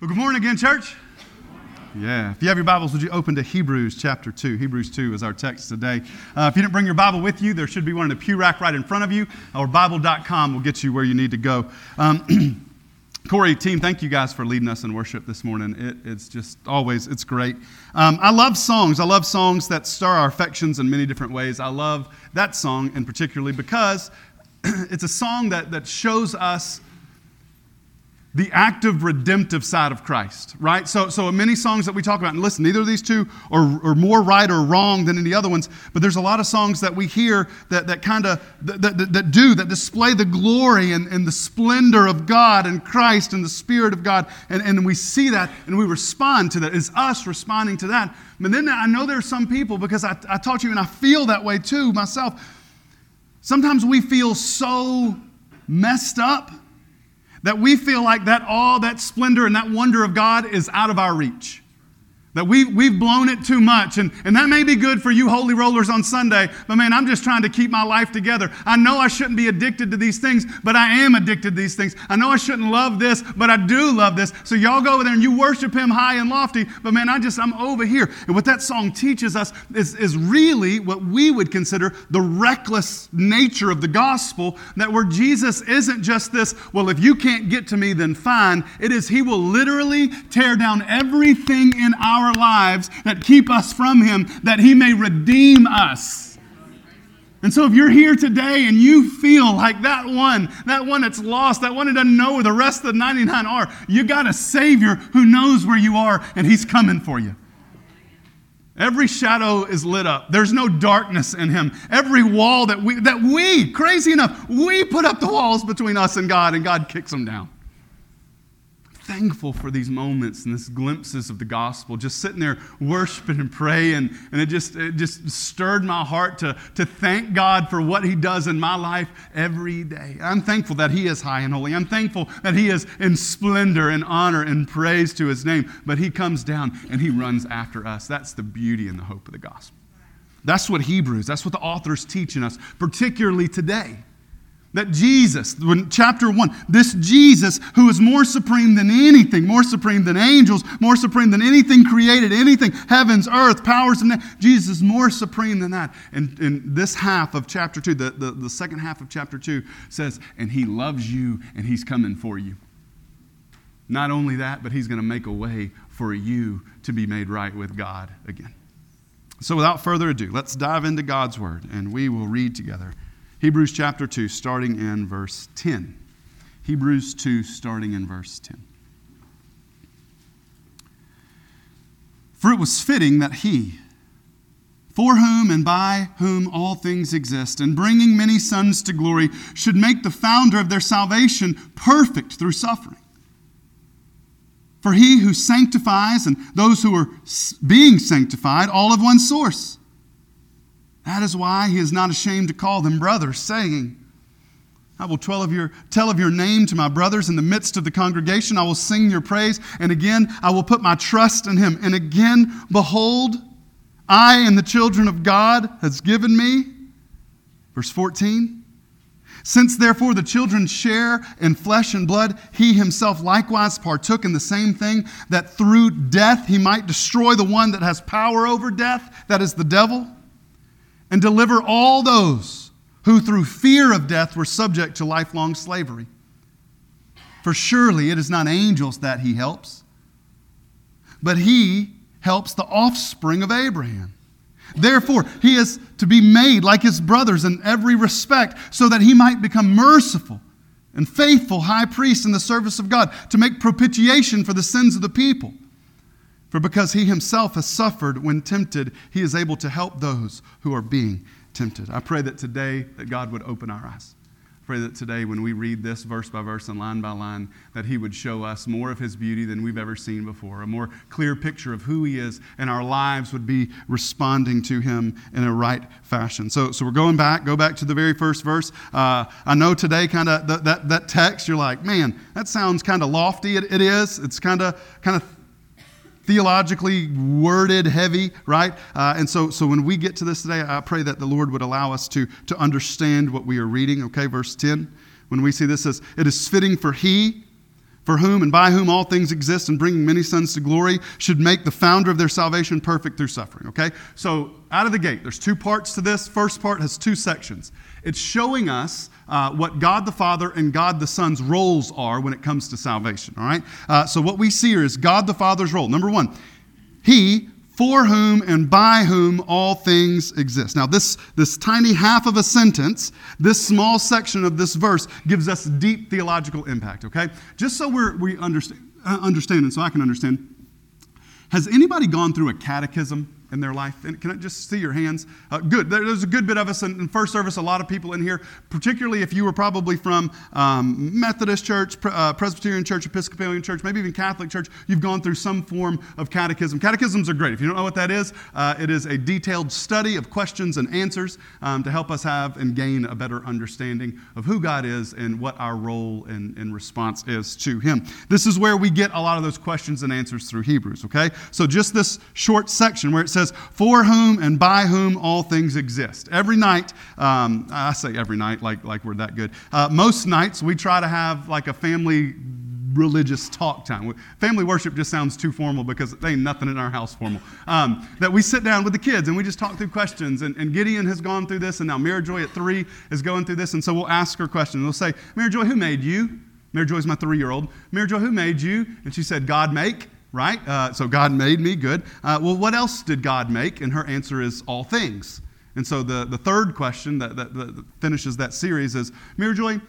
Well, good morning again, church. Yeah. If you have your Bibles, would you open to Hebrews chapter 2? Hebrews 2 is our text today. Uh, if you didn't bring your Bible with you, there should be one in the pew rack right in front of you, or Bible.com will get you where you need to go. Um, Corey, team, thank you guys for leading us in worship this morning. It, it's just always, it's great. Um, I love songs. I love songs that stir our affections in many different ways. I love that song in particularly because it's a song that, that shows us the active redemptive side of Christ, right? So, so many songs that we talk about, and listen, neither of these two are, are more right or wrong than any other ones, but there's a lot of songs that we hear that, that kind of, that, that, that, do, that display the glory and, and the splendor of God and Christ and the Spirit of God, and, and we see that and we respond to that. It's us responding to that. But then I know there are some people, because I, I to you and I feel that way too myself, sometimes we feel so messed up that we feel like that all that splendor and that wonder of God is out of our reach. That we, we've blown it too much. And, and that may be good for you holy rollers on Sunday, but man, I'm just trying to keep my life together. I know I shouldn't be addicted to these things, but I am addicted to these things. I know I shouldn't love this, but I do love this. So y'all go over there and you worship him high and lofty, but man, I just, I'm over here. And what that song teaches us is, is really what we would consider the reckless nature of the gospel, that where Jesus isn't just this, well, if you can't get to me, then fine. It is he will literally tear down everything in our our lives that keep us from Him, that He may redeem us. And so, if you're here today and you feel like that one, that one that's lost, that one that doesn't know where the rest of the 99 are, you got a Savior who knows where you are and He's coming for you. Every shadow is lit up. There's no darkness in him. Every wall that we, that we, crazy enough, we put up the walls between us and God, and God kicks them down thankful for these moments and these glimpses of the gospel, just sitting there worshiping and praying. And it just, it just stirred my heart to, to thank God for what He does in my life every day. I'm thankful that He is high and holy. I'm thankful that He is in splendor and honor and praise to His name. But He comes down and He runs after us. That's the beauty and the hope of the gospel. That's what Hebrews, that's what the author's teaching us, particularly today. That Jesus, when chapter one, this Jesus who is more supreme than anything, more supreme than angels, more supreme than anything created, anything, heavens, earth, powers, and Jesus is more supreme than that. And, and this half of chapter two, the, the, the second half of chapter two says, and he loves you and he's coming for you. Not only that, but he's going to make a way for you to be made right with God again. So without further ado, let's dive into God's word and we will read together. Hebrews chapter 2, starting in verse 10. Hebrews 2, starting in verse 10. For it was fitting that he, for whom and by whom all things exist, and bringing many sons to glory, should make the founder of their salvation perfect through suffering. For he who sanctifies and those who are being sanctified, all of one source. That is why he is not ashamed to call them brothers, saying, I will tell of, your, tell of your name to my brothers in the midst of the congregation. I will sing your praise. And again, I will put my trust in him. And again, behold, I and the children of God has given me. Verse 14. Since therefore the children share in flesh and blood, he himself likewise partook in the same thing, that through death he might destroy the one that has power over death, that is the devil and deliver all those who through fear of death were subject to lifelong slavery. For surely it is not angels that he helps, but he helps the offspring of Abraham. Therefore, he is to be made like his brothers in every respect, so that he might become merciful and faithful high priest in the service of God to make propitiation for the sins of the people. For because he himself has suffered when tempted, he is able to help those who are being tempted. I pray that today that God would open our eyes. I pray that today when we read this verse by verse and line by line, that he would show us more of his beauty than we've ever seen before, a more clear picture of who he is, and our lives would be responding to him in a right fashion. So, so we're going back, go back to the very first verse. Uh, I know today kind of that, that text, you're like, man, that sounds kind of lofty. It, it is. It's kind of kind of theologically worded, heavy, right? Uh, and so, so when we get to this today, I pray that the Lord would allow us to, to understand what we are reading. Okay, verse 10. When we see this says, It is fitting for he for whom and by whom all things exist and bringing many sons to glory, should make the founder of their salvation perfect through suffering. Okay? So, out of the gate, there's two parts to this. First part has two sections. It's showing us uh, what God the Father and God the Son's roles are when it comes to salvation. All right? Uh, so, what we see here is God the Father's role. Number one, He for whom and by whom all things exist. Now, this, this tiny half of a sentence, this small section of this verse, gives us deep theological impact, okay? Just so we're, we understand, uh, understand and so I can understand. Has anybody gone through a catechism? In their life? And can I just see your hands? Uh, good. There's a good bit of us in, in, first service, a lot of people in here, particularly if you were probably from um, Methodist Church, uh, Presbyterian Church, Episcopalian Church, maybe even Catholic Church. You've gone through some form of catechism. Catechisms are great. If you don't know what that is, uh, it is a detailed study of questions and answers um, to help us have and gain a better understanding of who God is and what our role in, in response is to Him. This is where we get a lot of those questions and answers through Hebrews, okay? So just this short section where it says, says, For whom and by whom all things exist. Every night, um, I say every night like, like we're that good. Uh, most nights, we try to have like a family religious talk time. Family worship just sounds too formal because there ain't nothing in our house formal. Um, that we sit down with the kids and we just talk through questions. And, and Gideon has gone through this, and now Mary Joy at three is going through this. And so we'll ask her questions. We'll say, Mary Joy, who made you? Mary Joy's my three year old. Mary Joy, who made you? And she said, God make right? Uh, so God made me good. Uh, well, what else did God make? And her answer is all things. And so the, the third question that, that, that finishes that series is Mary Joy,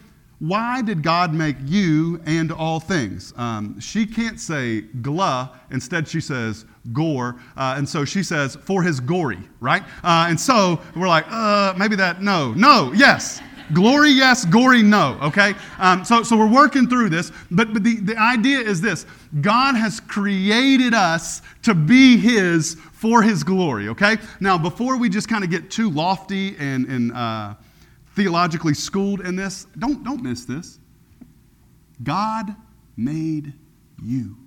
why did God make you and all things? Um, she can't say gla, instead she says gore. Uh, and so she says for his gory, right? Uh, and so we're like, uh, maybe that, no, no, yes. Glory, yes. Gory, no. Okay? Um, so, so we're working through this. But, but the, the idea is this God has created us to be His for His glory. Okay? Now, before we just kind of get too lofty and, and uh, theologically schooled in this, don't, don't miss this. God made you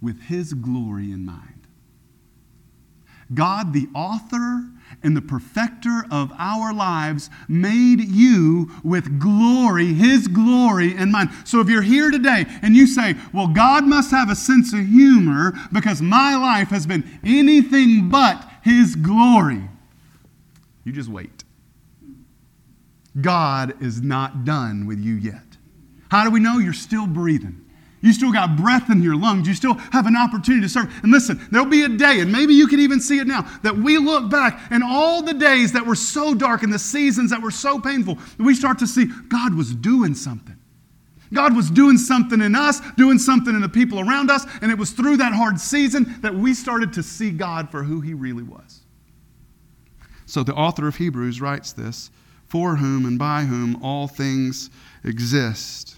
with His glory in mind. God, the author and the perfecter of our lives, made you with glory, His glory in mind. So if you're here today and you say, Well, God must have a sense of humor because my life has been anything but His glory, you just wait. God is not done with you yet. How do we know? You're still breathing. You still got breath in your lungs. You still have an opportunity to serve. And listen, there'll be a day, and maybe you can even see it now, that we look back and all the days that were so dark and the seasons that were so painful, we start to see God was doing something. God was doing something in us, doing something in the people around us, and it was through that hard season that we started to see God for who He really was. So the author of Hebrews writes this for whom and by whom all things exist.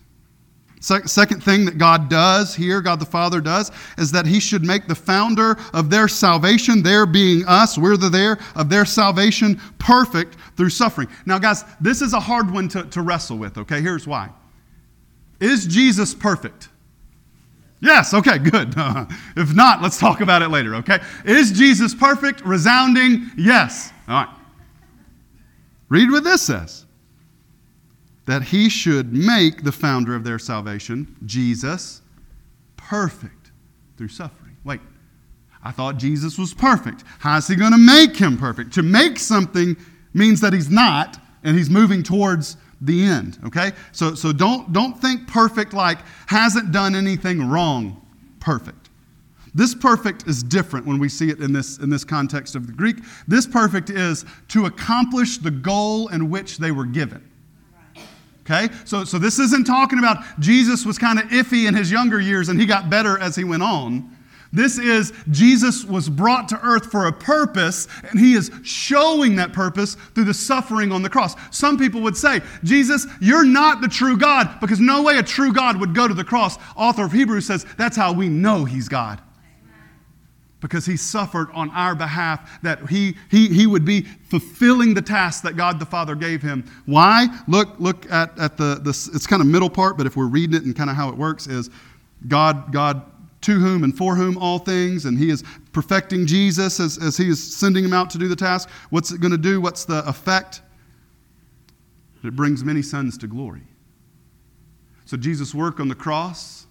Second thing that God does here, God the Father does, is that He should make the founder of their salvation, their being us, we're the there, of their salvation perfect through suffering. Now, guys, this is a hard one to, to wrestle with, okay? Here's why. Is Jesus perfect? Yes, okay, good. if not, let's talk about it later, okay? Is Jesus perfect? Resounding yes. All right. Read what this says that he should make the founder of their salvation, Jesus, perfect through suffering. Wait, I thought Jesus was perfect. How is he going to make him perfect? To make something means that he's not, and he's moving towards the end. Okay? So, so don't, don't think perfect like hasn't done anything wrong. Perfect. This perfect is different when we see it in this, in this context of the Greek. This perfect is to accomplish the goal in which they were given. Okay? So, so this isn't talking about Jesus was kind of iffy in his younger years and he got better as he went on. This is Jesus was brought to earth for a purpose, and he is showing that purpose through the suffering on the cross. Some people would say, Jesus, you're not the true God, because no way a true God would go to the cross. Author of Hebrews says that's how we know he's God because he suffered on our behalf, that he, he, he would be fulfilling the task that God the Father gave him. Why? Look, look at, at the, the it's kind of middle part, but if we're reading it and kind of how it works is God, God to whom and for whom all things, and he is perfecting Jesus as, as he is sending him out to do the task. What's it going to do? What's the effect? It brings many sons to glory. So Jesus' work on the cross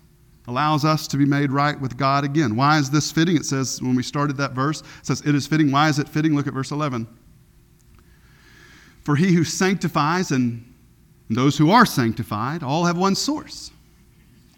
allows us to be made right with God again. Why is this fitting? It says when we started that verse, it says, It is fitting. Why is it fitting? Look at verse 11. For he who sanctifies and those who are sanctified all have one source.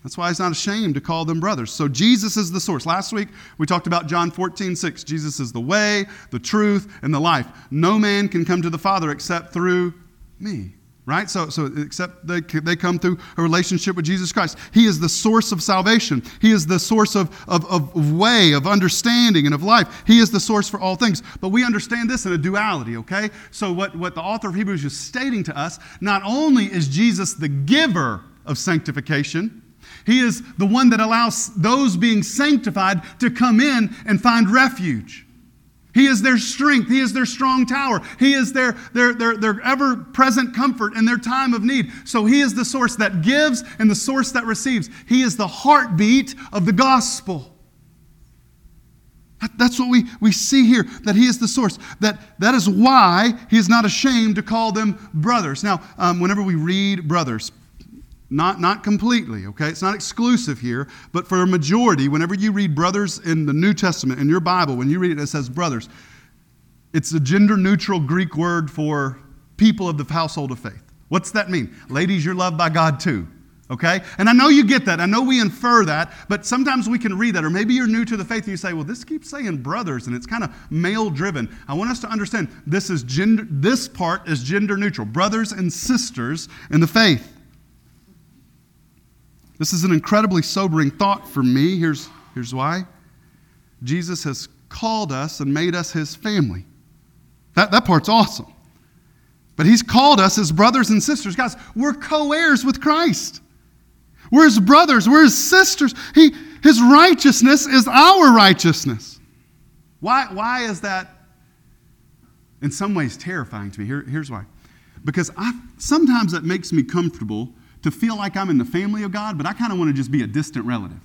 That's why he's not ashamed to call them brothers. So Jesus is the source. Last week we talked about John 14, 6. Jesus is the way, the truth, and the life. No man can come to the Father except through me. Right? So, so except they, they come through a relationship with Jesus Christ. He is the source of salvation. He is the source of, of, of way, of understanding, and of life. He is the source for all things. But we understand this in a duality, okay? So what, what the author of Hebrews is stating to us, not only is Jesus the giver of sanctification, he is the one that allows those being sanctified to come in and find refuge. He is their strength. He is their strong tower. He is their, their, their, their ever present comfort in their time of need. So He is the source that gives and the source that receives. He is the heartbeat of the gospel. That's what we, we see here, that he is the source. That, that is why he is not ashamed to call them brothers. Now, um, whenever we read brothers, not, not completely, okay? It's not exclusive here, but for a majority, whenever you read brothers in the New Testament, in your Bible, when you read it, it says brothers. It's a gender neutral Greek word for people of the household of faith. What's that mean? Ladies, you're loved by God too. Okay? And I know you get that. I know we infer that, but sometimes we can read that. Or maybe you're new to the faith and you say, well, this keeps saying brothers and it's kind of male driven. I want us to understand this is gender this part is gender neutral. Brothers and sisters in the faith. This is an incredibly sobering thought for me. Here's, here's why Jesus has called us and made us his family. That, that part's awesome. But he's called us as brothers and sisters. Guys, we're co heirs with Christ. We're his brothers, we're his sisters. He, his righteousness is our righteousness. Why, why is that in some ways terrifying to me? Here, here's why. Because I, sometimes that makes me comfortable to feel like I'm in the family of God, but I kind of want to just be a distant relative.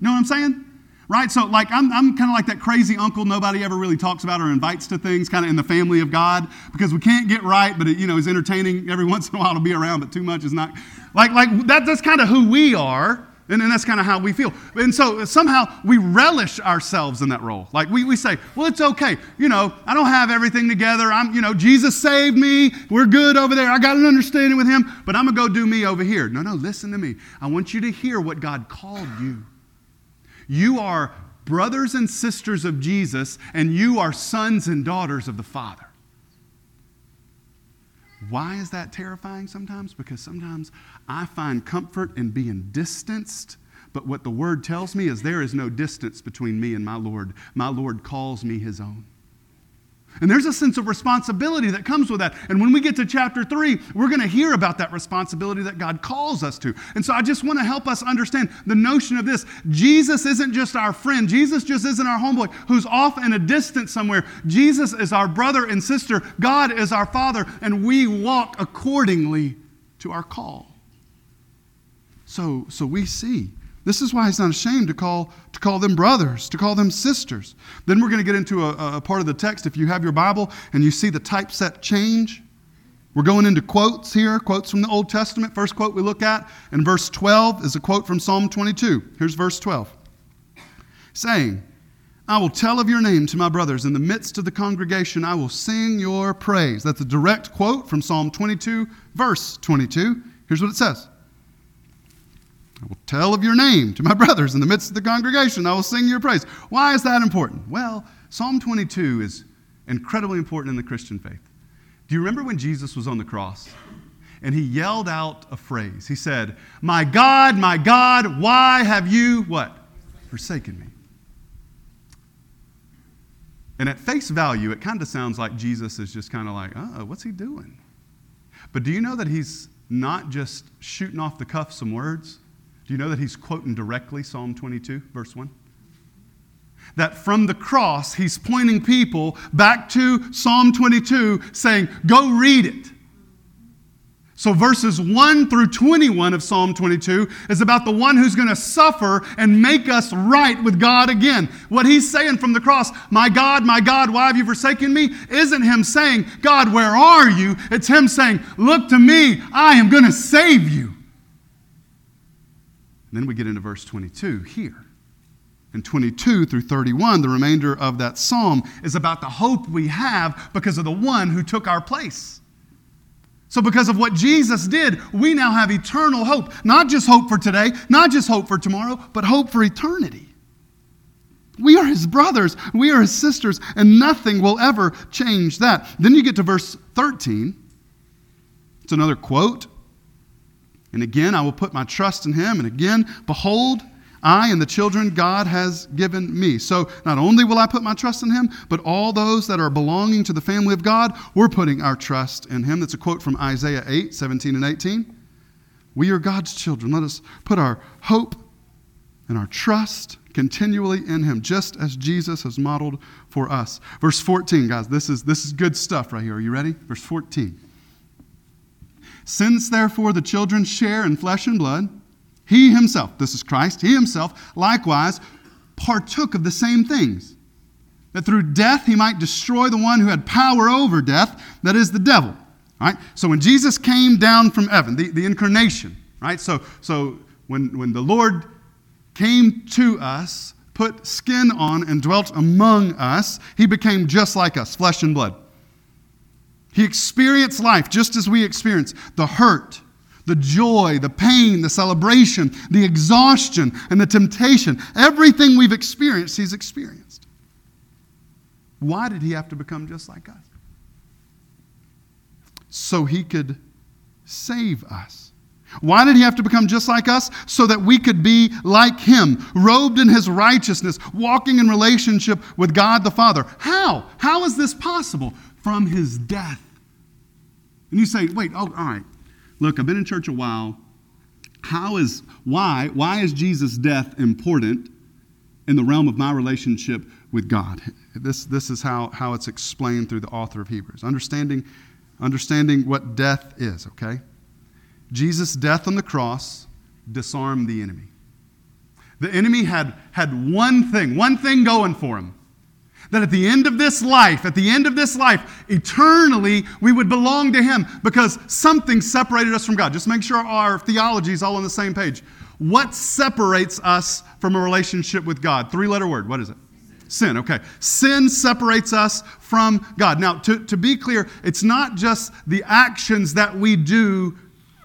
You know what I'm saying? Right? So, like, I'm, I'm kind of like that crazy uncle nobody ever really talks about or invites to things, kind of in the family of God, because we can't get right, but, it, you know, is entertaining every once in a while to be around, but too much is not. Like, like that, that's kind of who we are. And, and that's kind of how we feel. And so somehow we relish ourselves in that role. Like we, we say, well, it's okay. You know, I don't have everything together. I'm, you know, Jesus saved me. We're good over there. I got an understanding with him, but I'm going to go do me over here. No, no, listen to me. I want you to hear what God called you. You are brothers and sisters of Jesus, and you are sons and daughters of the Father. Why is that terrifying sometimes? Because sometimes I find comfort in being distanced. But what the word tells me is there is no distance between me and my Lord. My Lord calls me his own. And there's a sense of responsibility that comes with that. And when we get to chapter three, we're going to hear about that responsibility that God calls us to. And so I just want to help us understand the notion of this. Jesus isn't just our friend, Jesus just isn't our homeboy who's off in a distance somewhere. Jesus is our brother and sister, God is our Father, and we walk accordingly to our call. So, so we see this is why he's not ashamed to call, to call them brothers, to call them sisters. Then we're going to get into a, a part of the text. If you have your Bible and you see the typeset change, we're going into quotes here, quotes from the Old Testament. First quote we look at in verse 12 is a quote from Psalm 22. Here's verse 12 saying, I will tell of your name to my brothers. In the midst of the congregation, I will sing your praise. That's a direct quote from Psalm 22, verse 22. Here's what it says tell of your name to my brothers in the midst of the congregation. I will sing your praise. Why is that important? Well, Psalm 22 is incredibly important in the Christian faith. Do you remember when Jesus was on the cross? And he yelled out a phrase. He said, My God, my God, why have you what? Forsaken me. And at face value, it kind of sounds like Jesus is just kind of like, oh, what's he doing? But do you know that he's not just shooting off the cuff some words? Do you know that he's quoting directly Psalm 22, verse 1? That from the cross, he's pointing people back to Psalm 22, saying, Go read it. So, verses 1 through 21 of Psalm 22 is about the one who's going to suffer and make us right with God again. What he's saying from the cross, My God, my God, why have you forsaken me? isn't him saying, God, where are you? It's him saying, Look to me, I am going to save you. Then we get into verse 22 here. And 22 through 31, the remainder of that psalm is about the hope we have because of the one who took our place. So, because of what Jesus did, we now have eternal hope. Not just hope for today, not just hope for tomorrow, but hope for eternity. We are his brothers, we are his sisters, and nothing will ever change that. Then you get to verse 13. It's another quote. And again, I will put my trust in him. And again, behold, I and the children God has given me. So not only will I put my trust in him, but all those that are belonging to the family of God, we're putting our trust in him. That's a quote from Isaiah 8, 17 and 18. We are God's children. Let us put our hope and our trust continually in him, just as Jesus has modeled for us. Verse 14, guys, this is, this is good stuff right here. Are you ready? Verse 14. Since therefore the children share in flesh and blood, he himself, this is Christ, he himself likewise partook of the same things, that through death he might destroy the one who had power over death, that is the devil. Right? So when Jesus came down from heaven, the, the incarnation, right? So, so when, when the Lord came to us, put skin on, and dwelt among us, he became just like us, flesh and blood. He experienced life just as we experience the hurt, the joy, the pain, the celebration, the exhaustion, and the temptation. Everything we've experienced, he's experienced. Why did he have to become just like us? So he could save us. Why did he have to become just like us? So that we could be like him, robed in his righteousness, walking in relationship with God the Father. How? How is this possible? From his death. And you say, wait, oh, all right. Look, I've been in church a while. How is, why, why is Jesus' death important in the realm of my relationship with God? This, this is how, how it's explained through the author of Hebrews. Understanding, understanding what death is, okay? Jesus' death on the cross disarmed the enemy. The enemy had, had one thing, one thing going for him that at the end of this life, at the end of this life, eternally, we would belong to Him because something separated us from God. Just make sure our theology is all on the same page. What separates us from a relationship with God? Three letter word. What is it? Sin, okay. Sin separates us from God. Now, to, to be clear, it's not just the actions that we do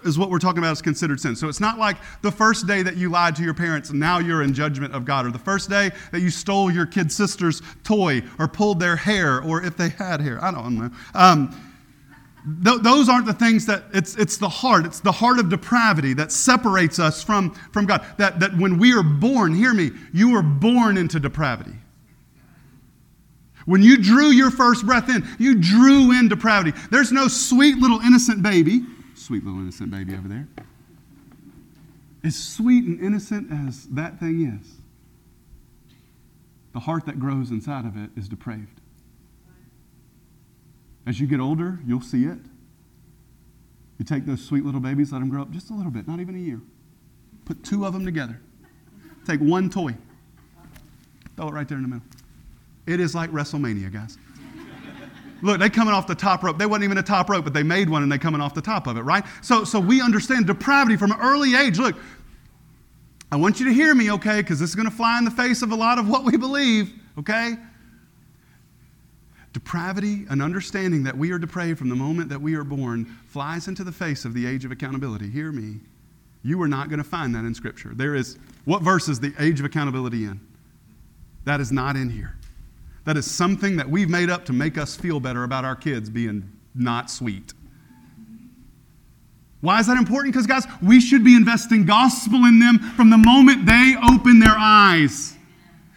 is what we're talking about is considered sin. So it's not like the first day that you lied to your parents now you're in judgment of God, or the first day that you stole your kid sister's toy or pulled their hair, or if they had hair. I don't know. Um, th- those aren't the things that it's, it's the heart. It's the heart of depravity that separates us from, from God. That, that when we are born, hear me, you were born into depravity. When you drew your first breath in, you drew in depravity. There's no sweet little innocent baby sweet little innocent baby over there. As sweet and innocent as that thing is, the heart that grows inside of it is depraved. As you get older, you'll see it. You take those sweet little babies, let them grow up just a little bit, not even a year. Put two of them together. Take one toy, throw it right there in the middle. It is like WrestleMania, guys. Look, they coming off the top rope. They wasn't even a top rope, but they made one and they coming off the top of it, right? So, so we understand depravity from an early age. Look, I want you to hear me, okay? Because this is going to fly in the face of a lot of what we believe, okay? Depravity, an understanding that we are depraved from the moment that we are born, flies into the face of the age of accountability. Hear me. You are not going to find that in Scripture. There is, what verse is the age of accountability in? That is not in here. That is something that we've made up to make us feel better about our kids being not sweet. Why is that important? Because, guys, we should be investing gospel in them from the moment they open their eyes.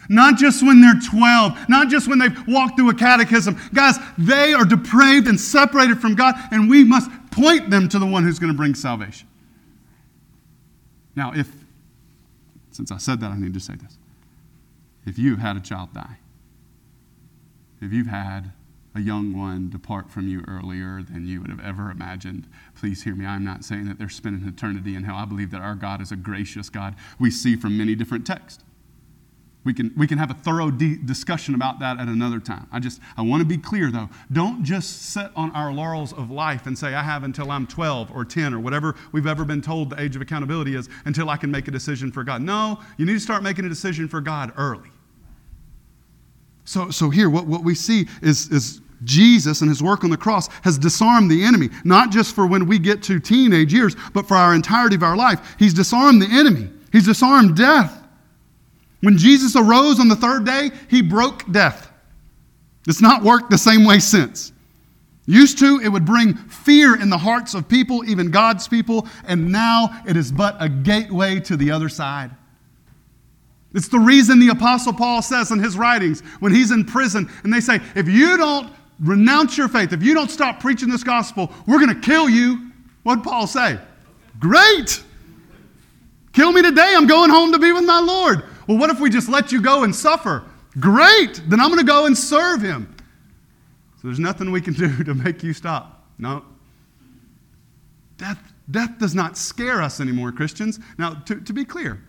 Not just when they're 12, not just when they've walked through a catechism. Guys, they are depraved and separated from God, and we must point them to the one who's going to bring salvation. Now, if, since I said that, I need to say this. If you had a child die, if you've had a young one depart from you earlier than you would have ever imagined. Please hear me. I'm not saying that they're spending eternity in hell. I believe that our God is a gracious God. We see from many different texts. We can, we can have a thorough de- discussion about that at another time. I just, I want to be clear though. Don't just sit on our laurels of life and say, I have until I'm 12 or 10 or whatever we've ever been told the age of accountability is until I can make a decision for God. No, you need to start making a decision for God early. So, so here, what, what we see is, is Jesus and his work on the cross has disarmed the enemy, not just for when we get to teenage years, but for our entirety of our life. He's disarmed the enemy, he's disarmed death. When Jesus arose on the third day, he broke death. It's not worked the same way since. Used to, it would bring fear in the hearts of people, even God's people, and now it is but a gateway to the other side. It's the reason the Apostle Paul says in his writings when he's in prison and they say, if you don't renounce your faith, if you don't stop preaching this gospel, we're going to kill you. What did Paul say? Great! Kill me today. I'm going home to be with my Lord. Well, what if we just let you go and suffer? Great! Then I'm going to go and serve him. So there's nothing we can do to make you stop. No. Death, death does not scare us anymore, Christians. Now, to, to be clear,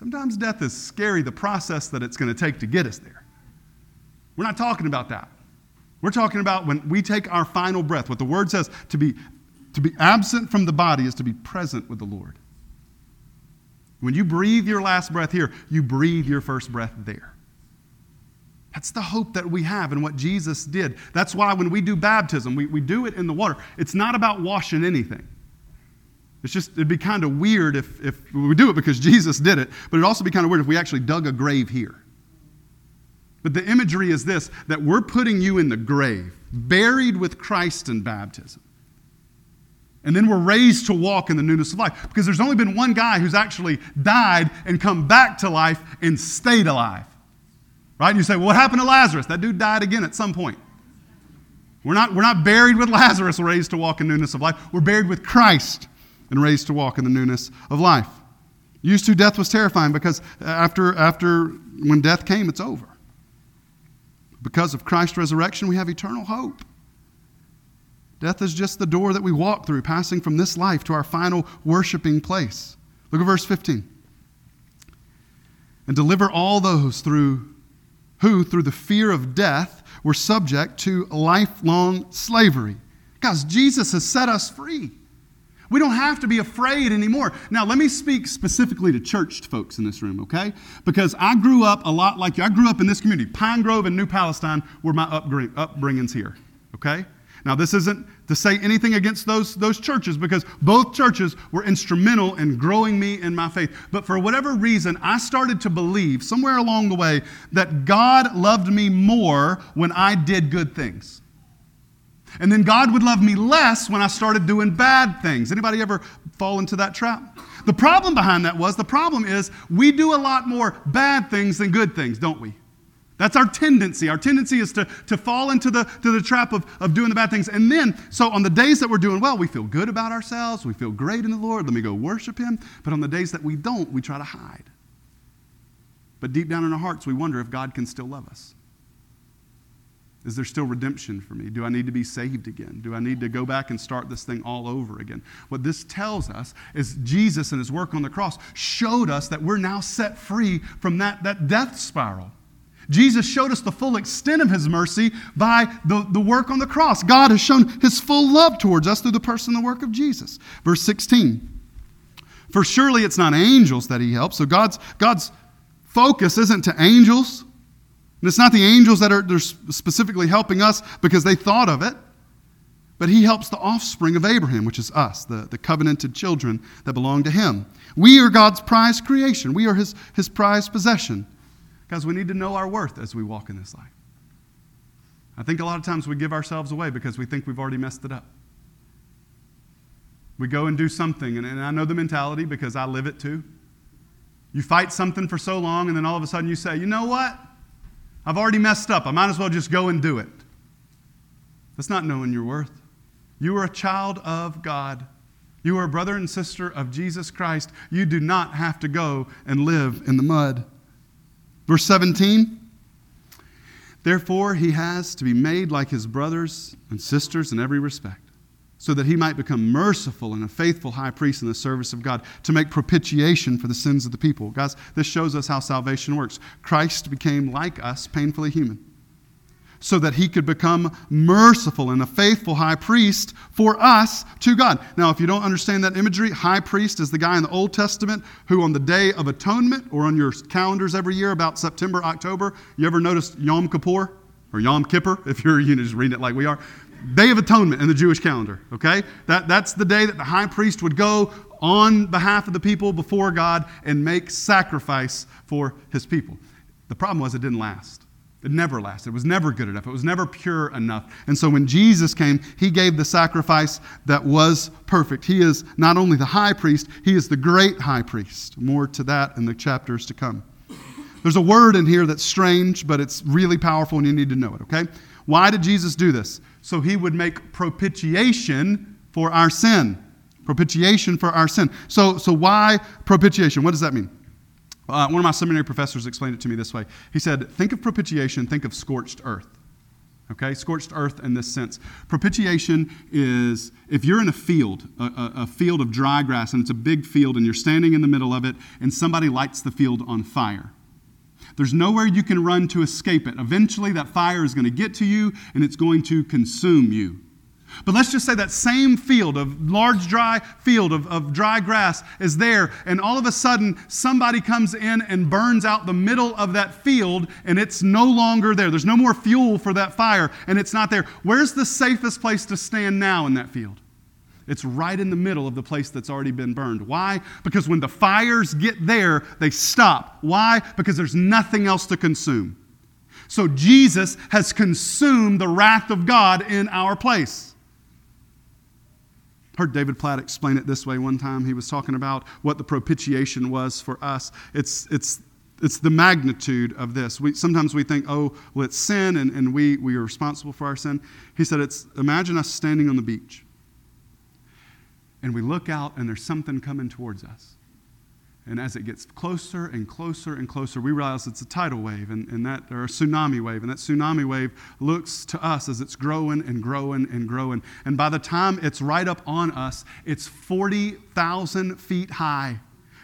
sometimes death is scary, the process that it's going to take to get us there. We're not talking about that. We're talking about when we take our final breath. What the word says to be, to be absent from the body is to be present with the Lord. When you breathe your last breath here, you breathe your first breath there. That's the hope that we have and what Jesus did. That's why when we do baptism, we, we do it in the water. It's not about washing anything. It's just, it'd be kind of weird if, if we do it because Jesus did it, but it'd also be kind of weird if we actually dug a grave here. But the imagery is this that we're putting you in the grave, buried with Christ in baptism. And then we're raised to walk in the newness of life. Because there's only been one guy who's actually died and come back to life and stayed alive. Right? And you say, well, what happened to Lazarus? That dude died again at some point. We're not, we're not buried with Lazarus, raised to walk in newness of life. We're buried with Christ and raised to walk in the newness of life. Used to, death was terrifying because after, after when death came, it's over. Because of Christ's resurrection, we have eternal hope. Death is just the door that we walk through, passing from this life to our final worshiping place. Look at verse 15. And deliver all those through who, through the fear of death, were subject to lifelong slavery. Guys, Jesus has set us free. We don't have to be afraid anymore. Now, let me speak specifically to church folks in this room, okay? Because I grew up a lot like you. I grew up in this community. Pine Grove and New Palestine were my upbringings here, okay? Now, this isn't to say anything against those, those churches because both churches were instrumental in growing me in my faith. But for whatever reason, I started to believe somewhere along the way that God loved me more when I did good things. And then God would love me less when I started doing bad things. Anybody ever fall into that trap? The problem behind that was the problem is we do a lot more bad things than good things, don't we? That's our tendency. Our tendency is to, to fall into the, to the trap of, of doing the bad things. And then, so on the days that we're doing well, we feel good about ourselves. We feel great in the Lord. Let me go worship Him. But on the days that we don't, we try to hide. But deep down in our hearts, we wonder if God can still love us. Is there still redemption for me? Do I need to be saved again? Do I need to go back and start this thing all over again? What this tells us is Jesus and his work on the cross showed us that we're now set free from that, that death spiral. Jesus showed us the full extent of his mercy by the, the work on the cross. God has shown his full love towards us through the person and the work of Jesus. Verse 16. For surely it's not angels that he helps. So God's, God's focus isn't to angels. And it's not the angels that are specifically helping us because they thought of it. But he helps the offspring of Abraham, which is us, the, the covenanted children that belong to him. We are God's prized creation. We are his, his prized possession. Guys, we need to know our worth as we walk in this life. I think a lot of times we give ourselves away because we think we've already messed it up. We go and do something, and, and I know the mentality because I live it too. You fight something for so long, and then all of a sudden you say, you know what? I've already messed up. I might as well just go and do it. That's not knowing your worth. You are a child of God. You are a brother and sister of Jesus Christ. You do not have to go and live in the mud. Verse 17 Therefore, he has to be made like his brothers and sisters in every respect, so that he might become merciful and a faithful high priest in the service of God to make propitiation for the sins of the people. Guys, this shows us how salvation works. Christ became like us, painfully human, so that he could become merciful and a faithful high priest for us to God. Now, if you don't understand that imagery, high priest is the guy in the Old Testament who, on the day of atonement or on your calendars every year about September, October, you ever notice Yom Kippur? Or Yom Kippur, if you're you know, just reading it like we are. Day of Atonement in the Jewish calendar, okay? That, that's the day that the high priest would go on behalf of the people before God and make sacrifice for his people. The problem was it didn't last. It never lasted. It was never good enough. It was never pure enough. And so when Jesus came, he gave the sacrifice that was perfect. He is not only the high priest, he is the great high priest. More to that in the chapters to come. There's a word in here that's strange, but it's really powerful and you need to know it, okay? Why did Jesus do this? So he would make propitiation for our sin. Propitiation for our sin. So, so why propitiation? What does that mean? Uh, one of my seminary professors explained it to me this way. He said, Think of propitiation, think of scorched earth. Okay, scorched earth in this sense. Propitiation is if you're in a field, a, a, a, field of dry grass, and it's a big field, and you're standing in the middle of it, and somebody lights the field on fire. There's nowhere you can run to escape it. Eventually, that fire is going to get to you and it's going to consume you. But let's just say that same field of large dry field of, of dry grass is there, and all of a sudden somebody comes in and burns out the middle of that field, and it's no longer there. There's no more fuel for that fire, and it's not there. Where's the safest place to stand now in that field? It's right in the middle of the place that's already been burned. Why? Because when the fires get there, they stop. Why? Because there's nothing else to consume. So Jesus has consumed the wrath of God in our place. Heard David Platt explain it this way one time. He was talking about what the propitiation was for us. It's, it's, it's the magnitude of this. We, sometimes we think, oh, well, it's sin and, and we, we are responsible for our sin. He said, it's imagine us standing on the beach and we look out and there's something coming towards us. And as it gets closer and closer and closer, we realize it's a tidal wave and, and that, or a tsunami wave. And that tsunami wave looks to us as it's growing and growing and growing. And by the time it's right up on us, it's 40,000 feet high,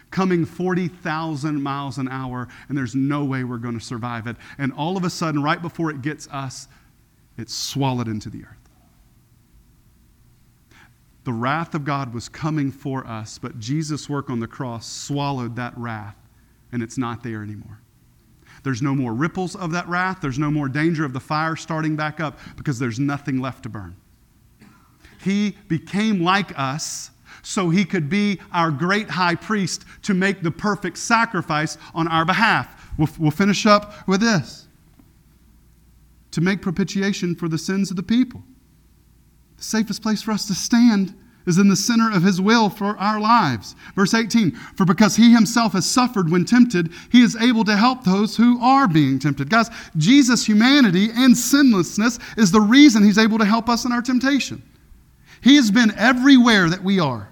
coming 40,000 miles an hour, and there's no way we're going to survive it. And all of a sudden, right before it gets us, it's swallowed into the earth. The wrath of God was coming for us, but Jesus' work on the cross swallowed that wrath, and it's not there anymore. There's no more ripples of that wrath. There's no more danger of the fire starting back up because there's nothing left to burn. He became like us so he could be our great high priest to make the perfect sacrifice on our behalf. We'll, we'll finish up with this to make propitiation for the sins of the people. The safest place for us to stand is in the center of his will for our lives. Verse 18 For because he himself has suffered when tempted, he is able to help those who are being tempted. Guys, Jesus' humanity and sinlessness is the reason he's able to help us in our temptation. He has been everywhere that we are.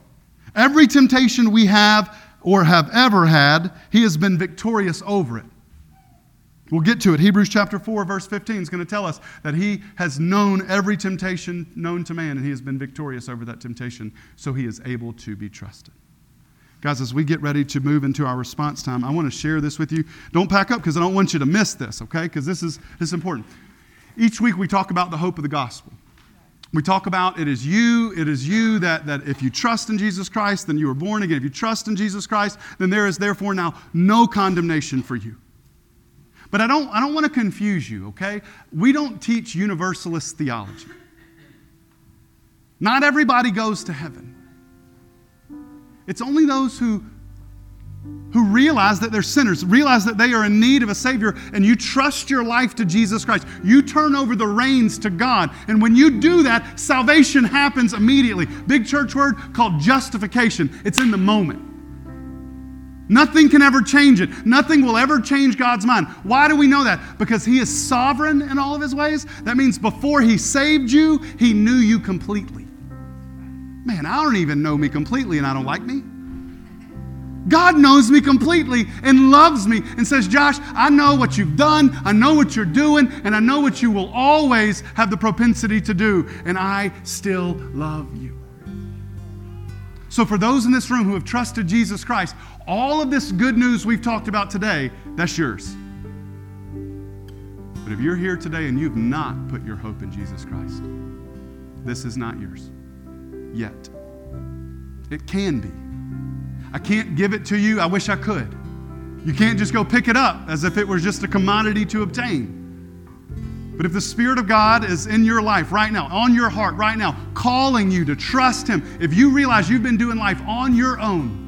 Every temptation we have or have ever had, he has been victorious over it. We'll get to it. Hebrews chapter 4, verse 15 is going to tell us that he has known every temptation known to man, and he has been victorious over that temptation, so he is able to be trusted. Guys, as we get ready to move into our response time, I want to share this with you. Don't pack up because I don't want you to miss this, okay? Because this is, this is important. Each week we talk about the hope of the gospel. We talk about it is you, it is you that, that if you trust in Jesus Christ, then you are born again. If you trust in Jesus Christ, then there is therefore now no condemnation for you. But I don't, I don't want to confuse you, okay? We don't teach universalist theology. Not everybody goes to heaven. It's only those who, who realize that they're sinners, realize that they are in need of a Savior, and you trust your life to Jesus Christ. You turn over the reins to God. And when you do that, salvation happens immediately. Big church word called justification. It's in the moment. Nothing can ever change it. Nothing will ever change God's mind. Why do we know that? Because He is sovereign in all of His ways. That means before He saved you, He knew you completely. Man, I don't even know me completely and I don't like me. God knows me completely and loves me and says, Josh, I know what you've done, I know what you're doing, and I know what you will always have the propensity to do, and I still love you. So, for those in this room who have trusted Jesus Christ, all of this good news we've talked about today, that's yours. But if you're here today and you've not put your hope in Jesus Christ, this is not yours yet. It can be. I can't give it to you. I wish I could. You can't just go pick it up as if it was just a commodity to obtain. But if the Spirit of God is in your life right now, on your heart right now, calling you to trust Him, if you realize you've been doing life on your own,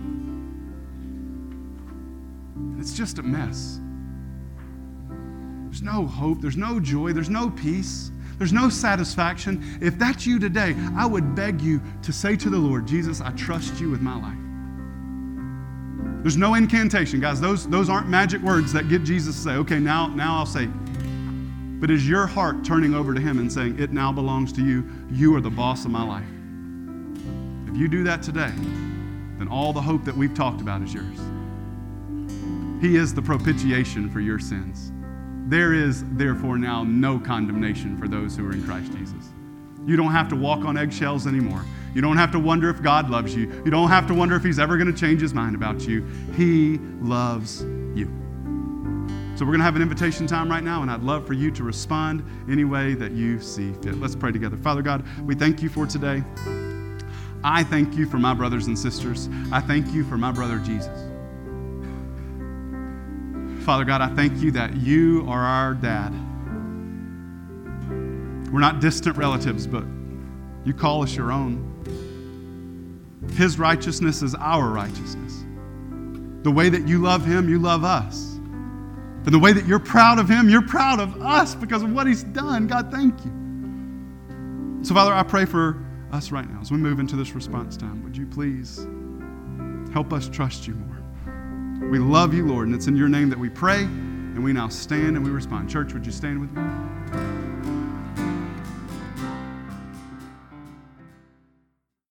it's just a mess. There's no hope, there's no joy, there's no peace. There's no satisfaction. If that's you today, I would beg you to say to the Lord, Jesus, I trust you with my life. There's no incantation, guys. Those, those aren't magic words that get Jesus to say, okay, now, now I'll say. But is your heart turning over to Him and saying, it now belongs to you? You are the boss of my life. If you do that today, then all the hope that we've talked about is yours. He is the propitiation for your sins. There is, therefore, now no condemnation for those who are in Christ Jesus. You don't have to walk on eggshells anymore. You don't have to wonder if God loves you. You don't have to wonder if He's ever going to change His mind about you. He loves you. So, we're going to have an invitation time right now, and I'd love for you to respond any way that you see fit. Let's pray together. Father God, we thank you for today. I thank you for my brothers and sisters. I thank you for my brother Jesus. Father God, I thank you that you are our dad. We're not distant relatives, but you call us your own. His righteousness is our righteousness. The way that you love him, you love us. And the way that you're proud of him, you're proud of us because of what he's done. God, thank you. So, Father, I pray for us right now as we move into this response time. Would you please help us trust you more? We love you, Lord, and it's in your name that we pray, and we now stand and we respond. Church, would you stand with me?